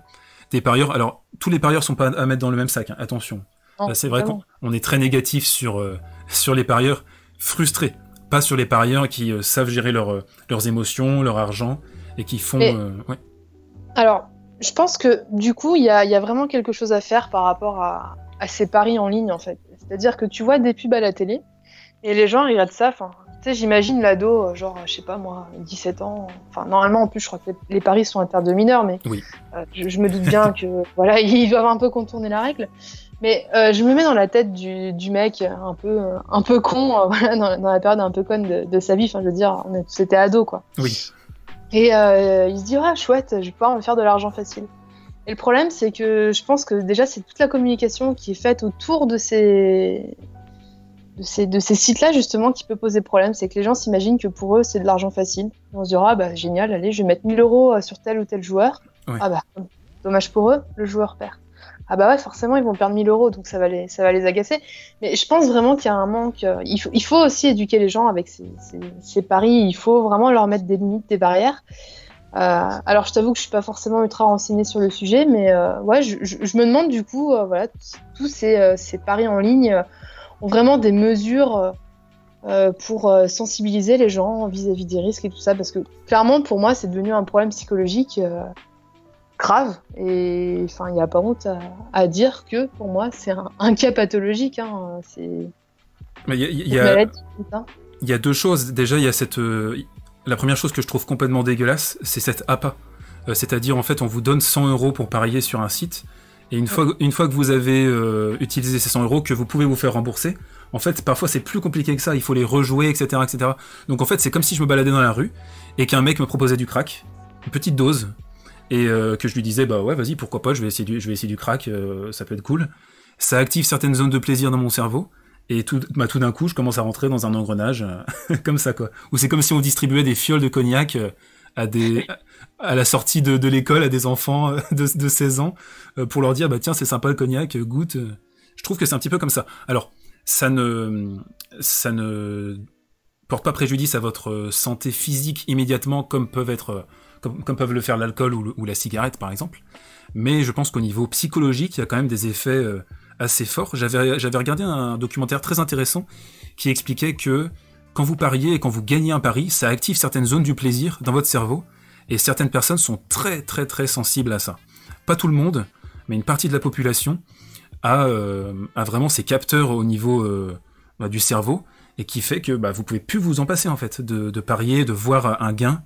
des parieurs. Alors tous les parieurs sont pas à mettre dans le même sac, hein, attention. c'est vrai qu'on est très négatif sur sur les parieurs frustrés, pas sur les parieurs qui savent gérer leur, leurs émotions, leur argent et qui font. ouais. Alors je pense que du coup, il y a, vraiment quelque chose à faire par rapport à, ces paris en ligne, en fait. C'est-à-dire que tu vois des pubs à la télé et les gens regardent ça. Enfin, tu sais, j'imagine l'ado, genre, je sais pas moi, 17 ans. Enfin, normalement, en plus, je crois que les, paris sont interdits de mineurs, mais euh, je, me doute bien que [LAUGHS] voilà, [LAUGHS] ils doivent un peu contourner la règle. Mais euh, je me mets dans la tête du, mec un peu, un peu con, euh, [LAUGHS] voilà, dans, la période un peu conne de, de sa vie. Enfin, je veux dire, c'était ado, quoi. Oui. Et euh, il se dit, ah chouette, je vais pouvoir me faire de l'argent facile. Et le problème, c'est que je pense que déjà, c'est toute la communication qui est faite autour de ces, de ces, de ces sites-là, justement, qui peut poser problème. C'est que les gens s'imaginent que pour eux, c'est de l'argent facile. On se dira, ah bah génial, allez, je vais mettre 1000 euros euh, sur tel ou tel joueur. Ah bah, dommage pour eux, le joueur perd. Ah bah ouais, forcément, ils vont perdre 1000 euros, donc ça va les, ça va les agacer. Mais je pense vraiment qu'il y a un manque. Euh, il, faut, il faut aussi éduquer les gens avec ces, ces, paris. Il faut vraiment leur mettre des limites, des barrières. Euh, alors, je t'avoue que je suis pas forcément ultra renseignée sur le sujet, mais euh, ouais, je, je, me demande du coup, voilà, tous ces, ces, paris en ligne ont vraiment des mesures pour sensibiliser les gens vis-à-vis -vis des risques et tout ça, parce que clairement, pour moi, c'est devenu un problème psychologique grave. Et enfin, il n'y a pas honte à, dire que pour moi, c'est un, cas pathologique. Hein. C'est. Il y, a, y a deux choses. Déjà, il y a cette. Euh, la première chose que je trouve complètement dégueulasse, c'est cette APA. Euh, c'est-à-dire, en fait, on vous donne 100 euros pour parier sur un site. Et une, fois, une fois que vous avez euh, utilisé ces 100 euros, que vous pouvez vous faire rembourser, en fait, parfois c'est plus compliqué que ça. Il faut les rejouer, etc., etc. Donc en fait, c'est comme si je me baladais dans la rue et qu'un mec me proposait du crack, une petite dose, et euh, que je lui disais bah ouais vas-y pourquoi pas je vais essayer du, crack euh, ça peut être cool. Ça active certaines zones de plaisir dans mon cerveau. Et tout, bah, d'un coup je commence à rentrer dans un engrenage euh, [LAUGHS] comme ça quoi. Ou c'est comme si on distribuait des fioles de cognac à la sortie de, l'école à des enfants de, de 16 ans pour leur dire bah tiens c'est sympa le cognac goûte je trouve que c'est un petit peu comme ça. Alors ça ne porte pas préjudice à votre santé physique immédiatement comme peuvent être comme, peuvent le faire l'alcool ou, la cigarette par exemple. Mais je pense qu'au niveau psychologique, il y a quand même des effets euh, assez forts. J'avais regardé un documentaire très intéressant qui expliquait que quand vous pariez et quand vous gagnez un pari, ça active certaines zones du plaisir dans votre cerveau, et certaines personnes sont très très très sensibles à ça. Pas tout le monde, mais une partie de la population a, euh, vraiment ces capteurs au niveau euh, bah, du cerveau, et qui fait que bah, vous pouvez plus vous en passer en fait, de, de parier, de voir un gain,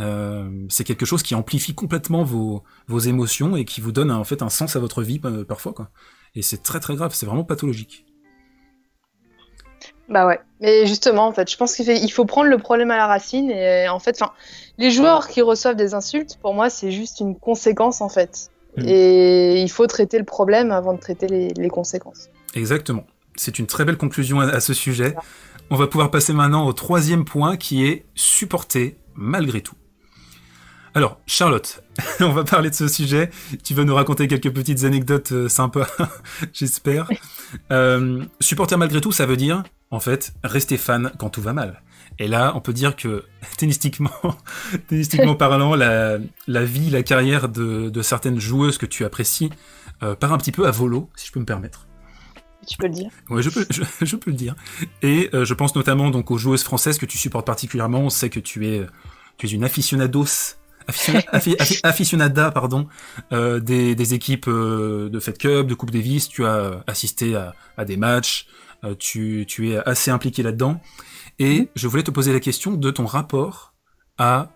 euh, c'est quelque chose qui amplifie complètement vos, vos émotions et qui vous donne en fait un sens à votre vie euh, parfois quoi. Et c'est très très grave, c'est vraiment pathologique. Bah ouais, mais justement en fait, je pense qu'il faut prendre le problème à la racine et en fait, enfin, les joueurs qui reçoivent des insultes, pour moi, c'est juste une conséquence en fait. Hmm. Et il faut traiter le problème avant de traiter les, les conséquences. Exactement. C'est une très belle conclusion à, à ce sujet. On va pouvoir passer maintenant au troisième point qui est supporter malgré tout. Alors, Charlotte, [LAUGHS] on va parler de ce sujet. Tu veux nous raconter quelques petites anecdotes euh, sympas, [LAUGHS] j'espère. Euh, supporter malgré tout, ça veut dire, en fait, rester fan quand tout va mal. Et là, on peut dire que, [LAUGHS] tennistiquement, tennistiquement parlant, la, vie, la carrière de, certaines joueuses que tu apprécies euh, part un petit peu à volo, si je peux me permettre. Tu peux le dire. Oui, je peux, je, peux le dire. Et je pense notamment donc aux joueuses françaises que tu supportes particulièrement. On sait que tu es, tu es une aficionados aficionada [LAUGHS] pardon, euh, des, des, équipes euh, de Fed Cup, de Coupe Davis, tu as assisté à, à des matchs, euh, tu, tu, es assez impliqué là-dedans. Et mhm. je voulais te poser la question de ton rapport à,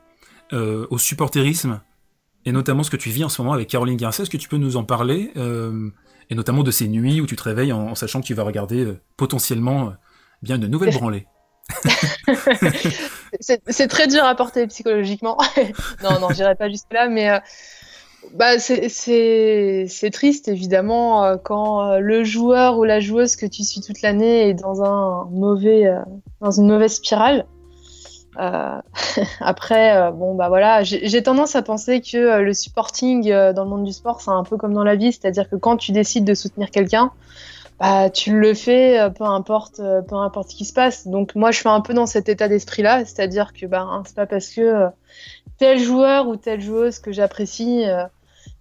au supporterisme, et notamment ce que tu vis en ce moment avec Caroline Garcia. Est-ce que tu peux nous en parler Et notamment de ces nuits où tu te réveilles en, en sachant que tu vas regarder potentiellement bien une nouvelle branlée. [LAUGHS] c'est très dur à porter psychologiquement. [LAUGHS] non, non, j'irai pas jusque là, mais euh, bah, c'est triste évidemment euh, quand euh, le joueur ou la joueuse que tu suis toute l'année est dans un mauvais, dans une mauvaise spirale. [LAUGHS] après, bon bah voilà, j'ai tendance à penser que le supporting dans le monde du sport, c'est un peu comme dans la vie, c'est-à-dire que quand tu décides de soutenir quelqu'un, bah, tu le fais, euh, peu importe, euh, peu importe ce qui se passe. Donc moi, je suis un peu dans cet état d'esprit-là, c'est-à-dire que bah, hein, c'est pas parce que euh, tel joueur ou telle joueuse que j'apprécie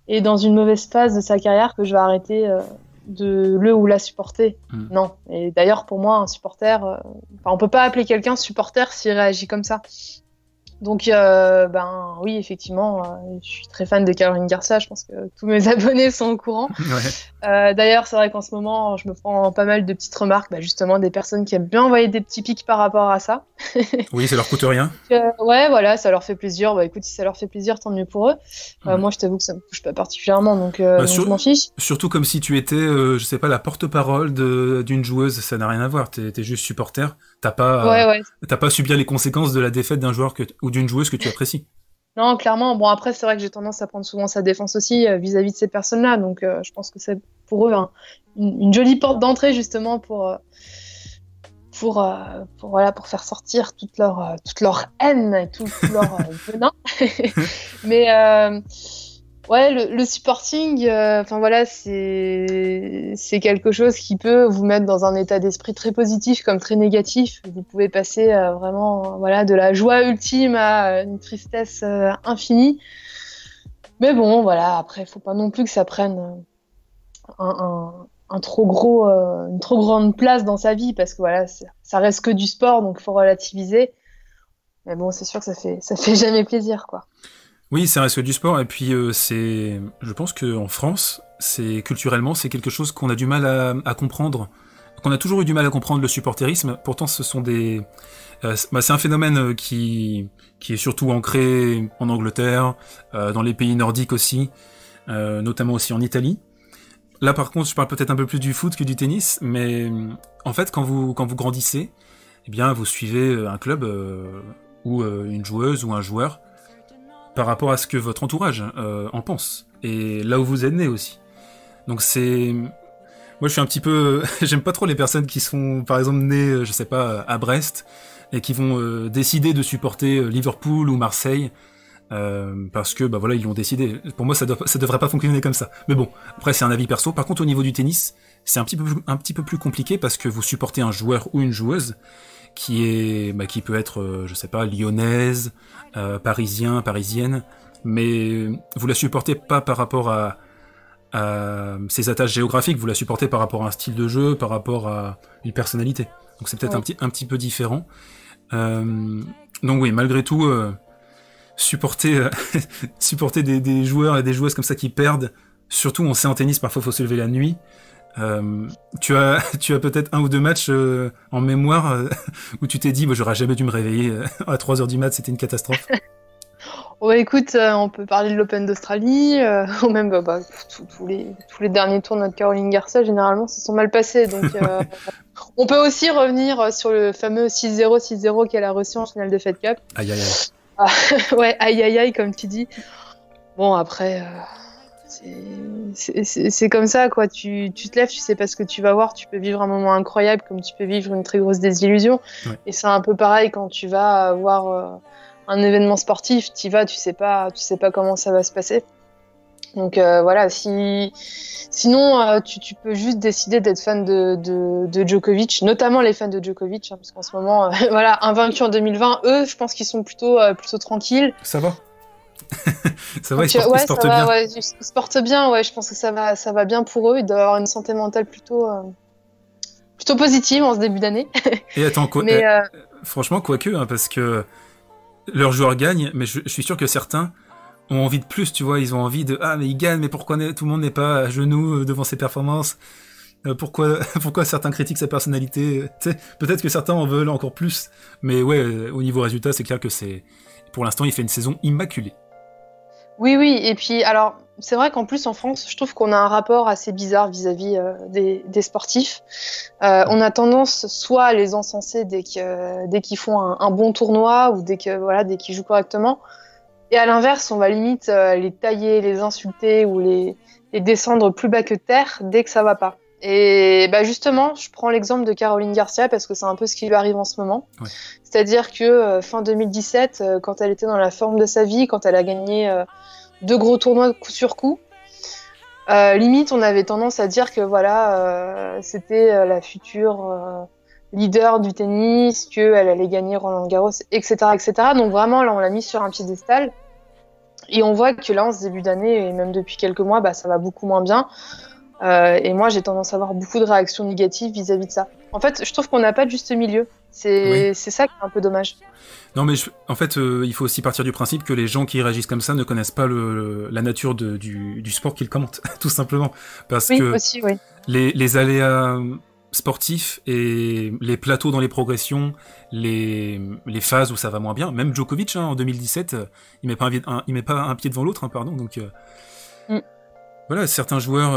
est dans une mauvaise phase de sa carrière que je vais arrêter de le ou la supporter. Hmm. Non. Et d'ailleurs, pour moi, un supporter, on peut pas appeler quelqu'un supporter s'il réagit comme ça. Donc, euh, ben oui, effectivement, euh, je suis très fan de Caroline Garcia. Je pense que tous mes [LAUGHS] abonnés sont au courant. Euh, D'ailleurs, c'est vrai qu'en ce moment, je me prends pas mal de petites remarques, bah, justement, des personnes qui aiment bien envoyer des petits pics par rapport à ça. [LAUGHS] oui, ça leur coûte rien. Euh, ouais, voilà, ça leur fait plaisir. Bah écoute, si ça leur fait plaisir, tant mieux pour eux. Moi, je t'avoue que ça me touche pas particulièrement, donc, bah, donc je m'en fiche. Surtout comme si tu étais, je sais pas, la porte-parole d'une joueuse. Ça n'a rien à voir. T'es es juste supporter. T'as pas, ouais, ouais. t'as pas subir les conséquences de la défaite d'un joueur que, ou d'une joueuse que tu apprécies. Non, clairement. Bon, après, c'est vrai que j'ai tendance à prendre souvent sa défense aussi euh, vis-à-vis de ces personnes-là. Donc, euh, je pense que c'est pour eux une, jolie porte d'entrée, justement, pour, euh, pour, pour, voilà, pour faire sortir toute leur, toute leur haine et tout, leur [LAUGHS] venin. [LAUGHS] Mais Ouais, le, supporting, euh, enfin voilà, c'est quelque chose qui peut vous mettre dans un état d'esprit très positif comme très négatif. Vous pouvez passer euh, vraiment voilà de la joie ultime à une tristesse euh, infinie. Mais bon, voilà, après, faut pas non plus que ça prenne un, un, trop gros, une trop grande place dans sa vie parce que voilà, ça reste que du sport, donc faut relativiser. Mais bon, c'est sûr que ça fait ça fait [LAUGHS] jamais plaisir, quoi. Oui, ça reste du sport. Et puis, euh, je pense qu'en France, c'est culturellement, c'est quelque chose qu'on a du mal à, comprendre. Qu'on a toujours eu du mal à comprendre le supporterisme. Pourtant, ce sont des, euh, bah, c'est un phénomène euh, qui, qui est surtout ancré en Angleterre, dans les pays nordiques aussi, notamment aussi en Italie. Là, par contre, je parle peut-être un peu plus du foot que du tennis, mais en fait, quand vous quand vous grandissez, eh bien, vous suivez un club ou une joueuse ou un joueur par rapport à ce que votre entourage euh, en pense et là où vous êtes né aussi. Donc c'est moi je suis un petit peu [LAUGHS] j'aime pas trop les personnes qui sont par exemple nées euh, je sais pas à Brest et qui vont euh, décider de supporter Liverpool ou Marseille parce que bah voilà ils l'ont décidé. Pour moi ça doit, ça devrait pas fonctionner comme ça. Mais bon après c'est un avis perso. Par contre au niveau du tennis c'est un petit peu un petit peu plus compliqué parce que vous supportez un joueur ou une joueuse qui est bah, qui peut être je sais pas lyonnaise euh, parisien, parisienne, mais vous la supportez pas par rapport à, ses attaches géographiques, vous la supportez par rapport à un style de jeu, par rapport à une personnalité. Donc c'est peut-être un, petit, un petit peu différent. Euh, donc oui, malgré tout, euh, supporter, [LAUGHS] supporter des, joueurs et des joueuses comme ça qui perdent, surtout on sait en tennis, parfois il faut se lever la nuit. Tu as, [LAUGHS] tu as peut-être un ou deux matchs en mémoire [LAUGHS] où tu t'es dit, moi j'aurais jamais dû me réveiller [LAUGHS] à 3 heures du mat, c'était une catastrophe. Oh, écoute, euh, on peut parler de l'Open d'Australie, euh, ou même bah, bah, tous les, tous les derniers tours de notre Caroline Garcia, généralement, se sont mal passés. Donc, euh, on peut aussi revenir sur le fameux 6-0, 6-0 qu'elle a reçu en finale de Fed Cup. Aïe aïe aïe. Ah, ouais, aïe aïe aïe, comme tu dis. Bon, après, c'est comme ça, quoi. Tu, tu, te lèves, tu sais pas ce que tu vas voir. Tu peux vivre un moment incroyable comme tu peux vivre une très grosse désillusion. Et c'est un peu pareil quand tu vas voir un événement sportif, tu vas, tu sais pas, tu sais pas comment ça va se passer. Donc euh, voilà, si sinon euh, tu, peux juste décider d'être fan de, de, Djokovic, notamment les fans de Djokovic, hein, parce qu'en ce moment, euh, [LAUGHS] voilà, invaincu en 2020, eux, je pense qu'ils sont plutôt plutôt tranquilles. Ça va? [LAUGHS] ça va, ils, portent, bien. Ouais, ils se portent bien, ouais, je pense que ça va, ça va bien pour eux. Ils doivent avoir une santé mentale plutôt, plutôt positive en ce début d'année. [LAUGHS] Et attends, quoi, Mais, franchement, quoique, hein, parce que leurs joueurs gagnent, mais je, suis sûr que certains ont envie de plus, tu vois, ils ont envie de ah mais ils gagnent, mais pourquoi tout le monde n'est pas à genoux euh, devant ses performances? Euh, Pourquoi [LAUGHS] pourquoi certains critiquent sa personnalité? Peut-être que certains en veulent encore plus, mais ouais, euh, au niveau résultat, c'est clair que c'est pour l'instant il fait une saison immaculée. Oui, oui, et puis alors c'est vrai qu'en plus en France, je trouve qu'on a un rapport assez bizarre vis-à-vis des, sportifs. on a tendance soit à les encenser dès qu'ils font un, bon tournoi ou dès qu'ils jouent correctement, et à l'inverse, on va limite les tailler, les insulter ou les, descendre plus bas que terre dès que ça va pas. Et bah justement, je prends l'exemple de Caroline Garcia parce que c'est un peu ce qui lui arrive en ce moment. C'est-à-dire que fin 2017, quand elle était dans la forme de sa vie, quand elle a gagné deux gros tournois coup sur coup. Euh, limite, on avait tendance à dire que voilà, euh, c'était euh, la future leader du tennis, qu'elle allait gagner Roland Garros, etc., etc. Donc vraiment, là, on l'a mis sur un piédestal. Et on voit que là, en ce début d'année, et même depuis quelques mois, bah, ça va beaucoup moins bien. Et moi, j'ai tendance à avoir beaucoup de réactions négatives vis-à-vis de ça. En fait, je trouve qu'on n'a pas de juste milieu. C'est ça qui est un peu dommage. Non, mais en fait, euh, il faut aussi partir du principe que les gens qui réagissent comme ça ne connaissent pas le, la nature de, du, du, sport qu'ils commentent, [LAUGHS] tout simplement. Parce que les, les, aléas sportifs et les plateaux dans les progressions, les, les phases où ça va moins bien, même Djokovic hein, en 2017, euh, il met un, il met pas un pied devant l'autre, hein, pardon. Donc euh. Voilà, certains joueurs,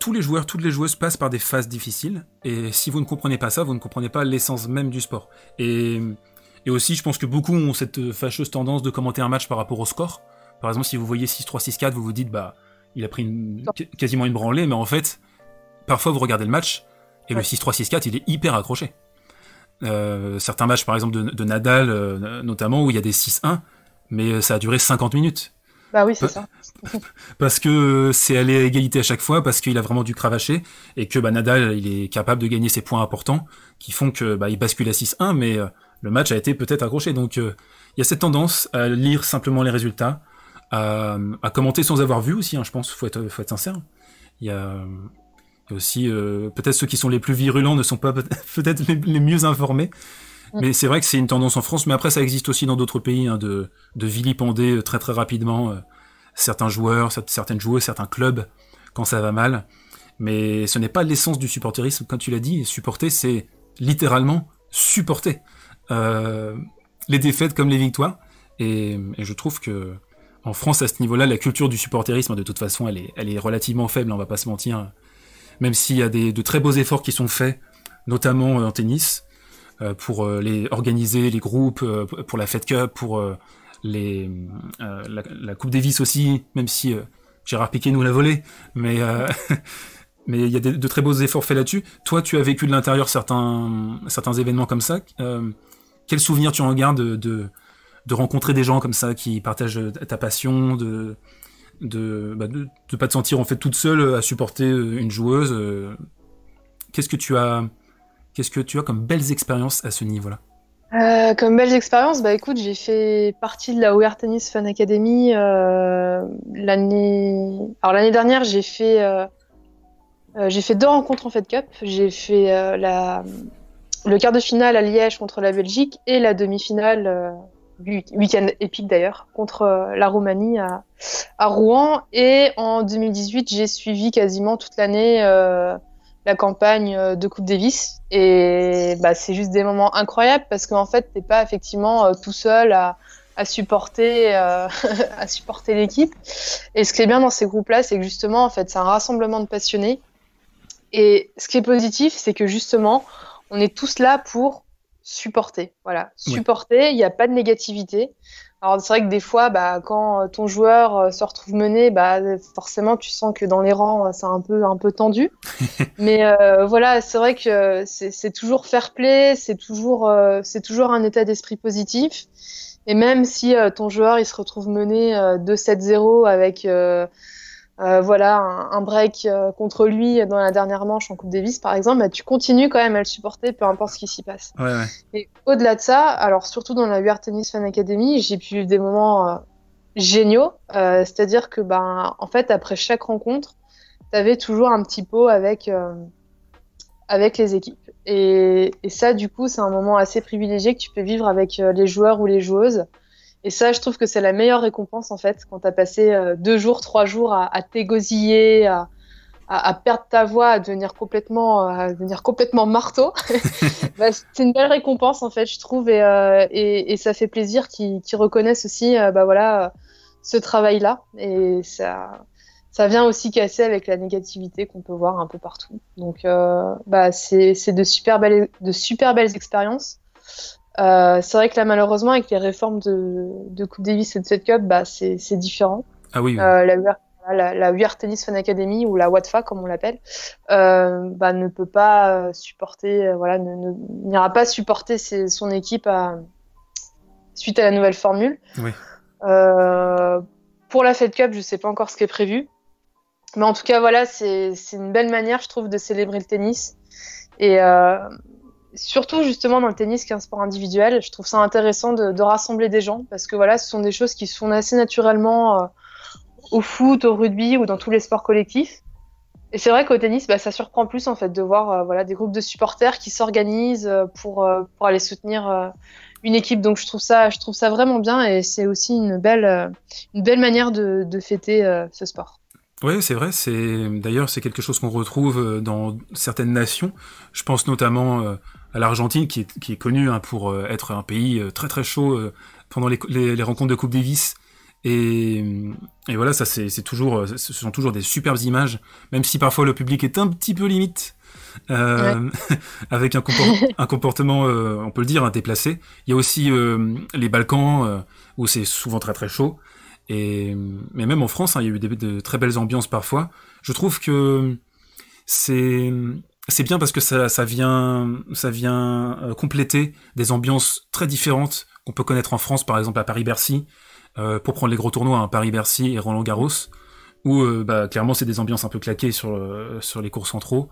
tous les joueurs, toutes les joueuses passent par des phases difficiles. Et si vous ne comprenez pas ça, vous ne comprenez pas l'essence même du sport. Et et aussi, je pense que beaucoup ont cette fâcheuse tendance de commenter un match par rapport au score. Par exemple, si vous voyez 6-3, 6-4, vous vous dites, bah, il a pris une, quasiment une branlée, mais en fait, parfois vous regardez le match, et le 6-3, 6-4, il est hyper accroché. Euh, certains matchs, par exemple, de, Nadal, euh, notamment, où il y a des 6-1, mais ça a duré 50 minutes. Bah oui, c'est ça. Parce que c'est aller à égalité à chaque fois, parce qu'il a vraiment dû cravacher, et que bah, Nadal, il est capable de gagner ses points importants, qui font que bah, il bascule à 6-1, mais euh, le match a été peut-être accroché. Donc euh, il y a cette tendance à lire simplement les résultats, à, à commenter sans avoir vu aussi, hein, je pense, faut être, faut être sincère. Il y a, aussi, euh, peut-être ceux qui sont les plus virulents ne sont pas [LAUGHS] peut-être les mieux informés. Mm. Mais c'est vrai que c'est une tendance en France, mais après ça existe aussi dans d'autres pays hein, de, de vilipender très très rapidement certains joueurs, certaines joueuses, certains clubs quand ça va mal. Mais ce n'est pas l'essence du supporterisme, comme tu l'as dit. Supporter, c'est littéralement supporter euh, les défaites comme les victoires. Et, je trouve que en France, à ce niveau-là, la culture du supporterisme, de toute façon, elle est, elle est relativement faible. On va pas se mentir. Même s'il y a des, de très beaux efforts qui sont faits, notamment en tennis, euh, pour euh, les organiser les groupes, pour la Fed Cup, pour les la, la, Coupe Davis aussi, même si Gérard Piquet nous l'a volé, mais [LAUGHS] mais il y a de, très beaux efforts faits là-dessus. Toi, tu as vécu de l'intérieur certains certains événements comme ça. Euh, quel souvenir tu en gardes de, de, de rencontrer des gens comme ça qui partagent ta passion, de de, bah de, de pas te sentir en fait toute seule à supporter une joueuse. Qu'est-ce que tu as Qu'est-ce que tu as comme belles expériences à ce niveau-là? Euh, comme belles expériences, bah écoute, j'ai fait partie de la OR Tennis Fan Academy euh, l'année. Alors l'année dernière, j'ai fait euh, euh, j'ai fait deux rencontres en Fed Cup. J'ai fait euh, la le quart de finale à Liège contre la Belgique et la demi-finale euh, week-end épique d'ailleurs contre la Roumanie à, à Rouen. Et en 2018, j'ai suivi quasiment toute l'année la campagne euh, de Coupe Davis. Et bah, c'est juste des moments incroyables parce qu'en fait, t'es pas effectivement euh, tout seul à, à supporter, euh, [LAUGHS] à supporter l'équipe. Et ce qui est bien dans ces groupes-là, c'est que justement, en fait, c'est un rassemblement de passionnés. Et ce qui est positif, c'est que justement, on est tous là pour supporter. Voilà, supporter. Il n'y a pas de négativité. Alors c'est vrai que des fois, bah, quand ton joueur euh, se retrouve mené, bah, forcément tu sens que dans les rangs euh, c'est un peu un peu tendu. [LAUGHS] Mais euh, voilà, c'est vrai que c'est toujours fair play, c'est toujours euh, c'est toujours un état d'esprit positif. Et même si ton joueur il se retrouve mené 2-7-0 avec euh, voilà, un, break euh, contre lui dans la dernière manche en Coupe Davis, par exemple, bah, tu continues quand même à le supporter, peu importe ce qui s'y passe. Ouais, ouais. Et au-delà de ça, alors surtout dans la UR Tennis Fan Academy, j'ai pu des moments euh, géniaux. C'est-à-dire que, ben, en fait, après chaque rencontre, tu avais toujours un petit pot avec, avec les équipes. Et, et ça, du coup, c'est un moment assez privilégié que tu peux vivre avec les joueurs ou les joueuses. Et ça, je trouve que c'est la meilleure récompense en fait, quand tu as passé euh, deux jours, trois jours à, à t'égosiller, à, perdre ta voix, à devenir complètement, euh, à devenir complètement marteau. [LAUGHS] bah, c'est une belle récompense en fait, je trouve, et, euh, ça fait plaisir qu'ils qu reconnaissent aussi, bah voilà, ce travail-là. Et ça, ça vient aussi casser avec la négativité qu'on peut voir un peu partout. Donc, bah, c'est de de super belles expériences. Euh, c'est vrai que là, malheureusement, avec les réformes de, de Coupe Davis et de Fed Cup, bah, c'est différent. Ah oui. oui. Euh, la, UR, la, la UR Tennis Fan Academy ou la WATFA, comme on l'appelle, euh, bah, ne peut pas supporter, euh, voilà, n'ira ne, pas supporter ses, son équipe à, suite à la nouvelle formule. Oui. Euh, pour la Fed Cup, je sais pas encore ce qui est prévu. Mais en tout cas, voilà, c'est une belle manière, je trouve, de célébrer le tennis. Et, euh, surtout justement dans le tennis qui est un sport individuel, je trouve ça intéressant de, rassembler des gens parce que voilà, ce sont des choses qui se font assez naturellement euh, au foot, au rugby ou dans tous les sports collectifs. Et c'est vrai qu'au tennis, bah, ça surprend plus en fait de voir euh, voilà des groupes de supporters qui s'organisent euh, pour aller soutenir une équipe. Donc je trouve ça je trouve ça vraiment bien et c'est aussi une belle une belle manière de, de fêter ce sport. Oui, c'est vrai. C'est d'ailleurs c'est quelque chose qu'on retrouve dans certaines nations. Je pense notamment l'Argentine, qui est, qui est connue hein, pour euh, être un pays euh, très très chaud euh, pendant les, les, les, rencontres de Coupe Davis. Et, et voilà, ça c'est toujours, ce sont toujours des superbes images, même si parfois le public est un petit peu limite. Euh, ouais. [LAUGHS] avec un, comport un comportement, euh, on peut le dire, hein, déplacé. Il y a aussi euh, les Balkans où c'est souvent très très chaud. Et mais même en France, hein, il y a eu des, de très belles ambiances parfois. Je trouve que c'est c'est bien parce que ça, vient, euh, compléter des ambiances très différentes qu'on peut connaître en France, par exemple à Paris-Bercy, pour prendre les gros tournois, hein, Paris-Bercy et Roland-Garros, où bah, clairement c'est des ambiances un peu claquées sur, sur les cours centraux.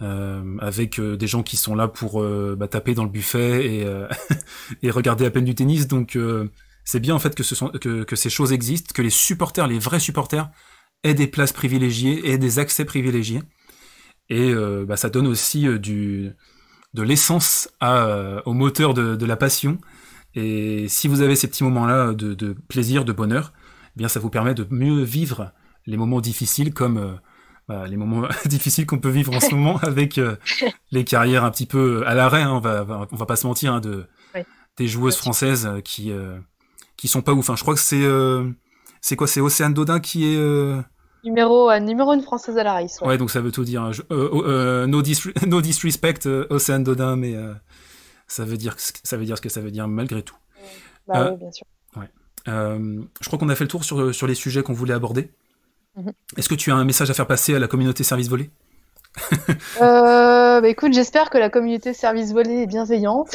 avec des gens qui sont là pour bah, taper dans le buffet [LAUGHS] et, regarder à peine du tennis. Donc c'est bien en fait que, que, ces choses existent, que les supporters, les vrais supporters, aient des places privilégiées, aient des accès privilégiés. Et euh, bah, ça donne aussi euh, du, de l'essence euh, au moteur de, de, la passion. Et si vous avez ces petits moments-là de, de, plaisir, de bonheur, eh bien ça vous permet de mieux vivre les moments difficiles comme bah, les moments [LAUGHS] difficiles qu'on peut vivre en ce [LAUGHS] moment avec les carrières un petit peu à l'arrêt. Hein, on va on va pas se mentir hein, de des joueuses françaises qui qui sont pas ouf. Enfin, je crois que c'est c'est quoi? C'est Océane Dodin qui est Numéro, euh, numéro une française à la race. Ouais. donc ça veut tout dire. Hein. Euh, oh, euh, no, no, disrespect, Océane Dodin, mais ça, veut dire, ça veut dire ce que ça veut dire malgré tout. Bah oui, bien sûr. Ouais. je crois qu'on a fait le tour sur, sur les sujets qu'on voulait aborder. Mhm. Est-ce que tu as un message à faire passer à la communauté service volé? [LAUGHS] euh, bah écoute, j'espère que la communauté service volé est bienveillante.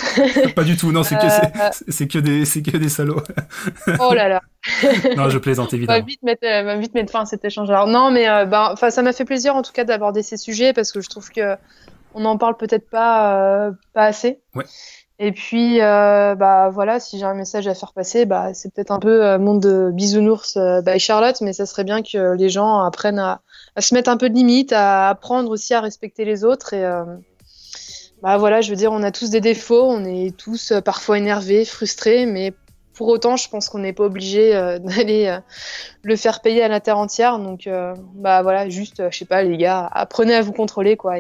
Pas du tout, non, c'est que, euh, c'est, que, des, c'est que des salauds. [LAUGHS] oh là là. [LAUGHS] non, je plaisante évidemment. On va vite mettre, euh, va vite mettre fin à cet échange. Alors, non, mais euh, bah, ça m'a fait plaisir en tout cas d'aborder ces sujets parce que je trouve que on n'en parle peut-être pas, pas assez. Ouais. Et puis, euh, bah voilà, si j'ai un message à faire passer, bah c'est peut-être un peu euh, monde de bisounours euh, by Charlotte, mais ça serait bien que les gens apprennent à, se mettre un peu de limites, à apprendre aussi à respecter les autres. Et euh, bah voilà, je veux dire, on a tous des défauts, on est tous euh, parfois énervés, frustrés, mais pour autant, je pense qu'on n'est pas obligé [LAUGHS] d'aller le faire payer à la terre entière. Donc, bah voilà, juste, je sais pas, les gars, apprenez à vous contrôler, quoi,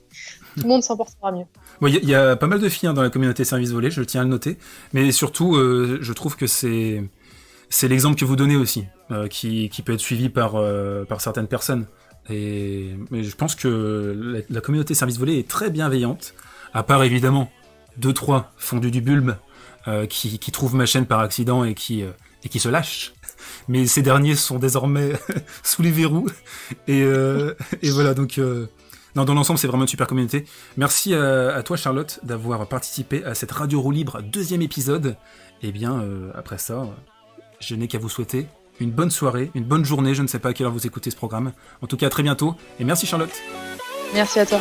[LAUGHS] [LAUGHS] tout le monde s'en portera mieux. Il y, y, a pas mal de filles hein, dans la communauté service volé, je tiens à le noter. Mais surtout, euh, je trouve que c'est c'est l'exemple que vous donnez aussi, euh, qui, qui, peut être suivi par, euh, par certaines personnes. Et mais je pense que la, la, communauté service volé est très bienveillante, à part évidemment deux trois fondus du bulbe qui, qui trouvent ma chaîne par accident et qui et qui se lâchent. [LAUGHS] Mais ces derniers sont désormais [LAUGHS] sous les verrous et, et voilà donc non, dans l'ensemble, c'est vraiment une super communauté. Merci à, toi, Charlotte, d'avoir participé à cette Radio Roue Libre deuxième épisode. Et eh bien, euh, après ça, je n'ai qu'à vous souhaiter une bonne soirée, une bonne journée. Je ne sais pas à quelle heure vous écoutez ce programme. En tout cas, à très bientôt. Et merci, Charlotte. Merci à toi.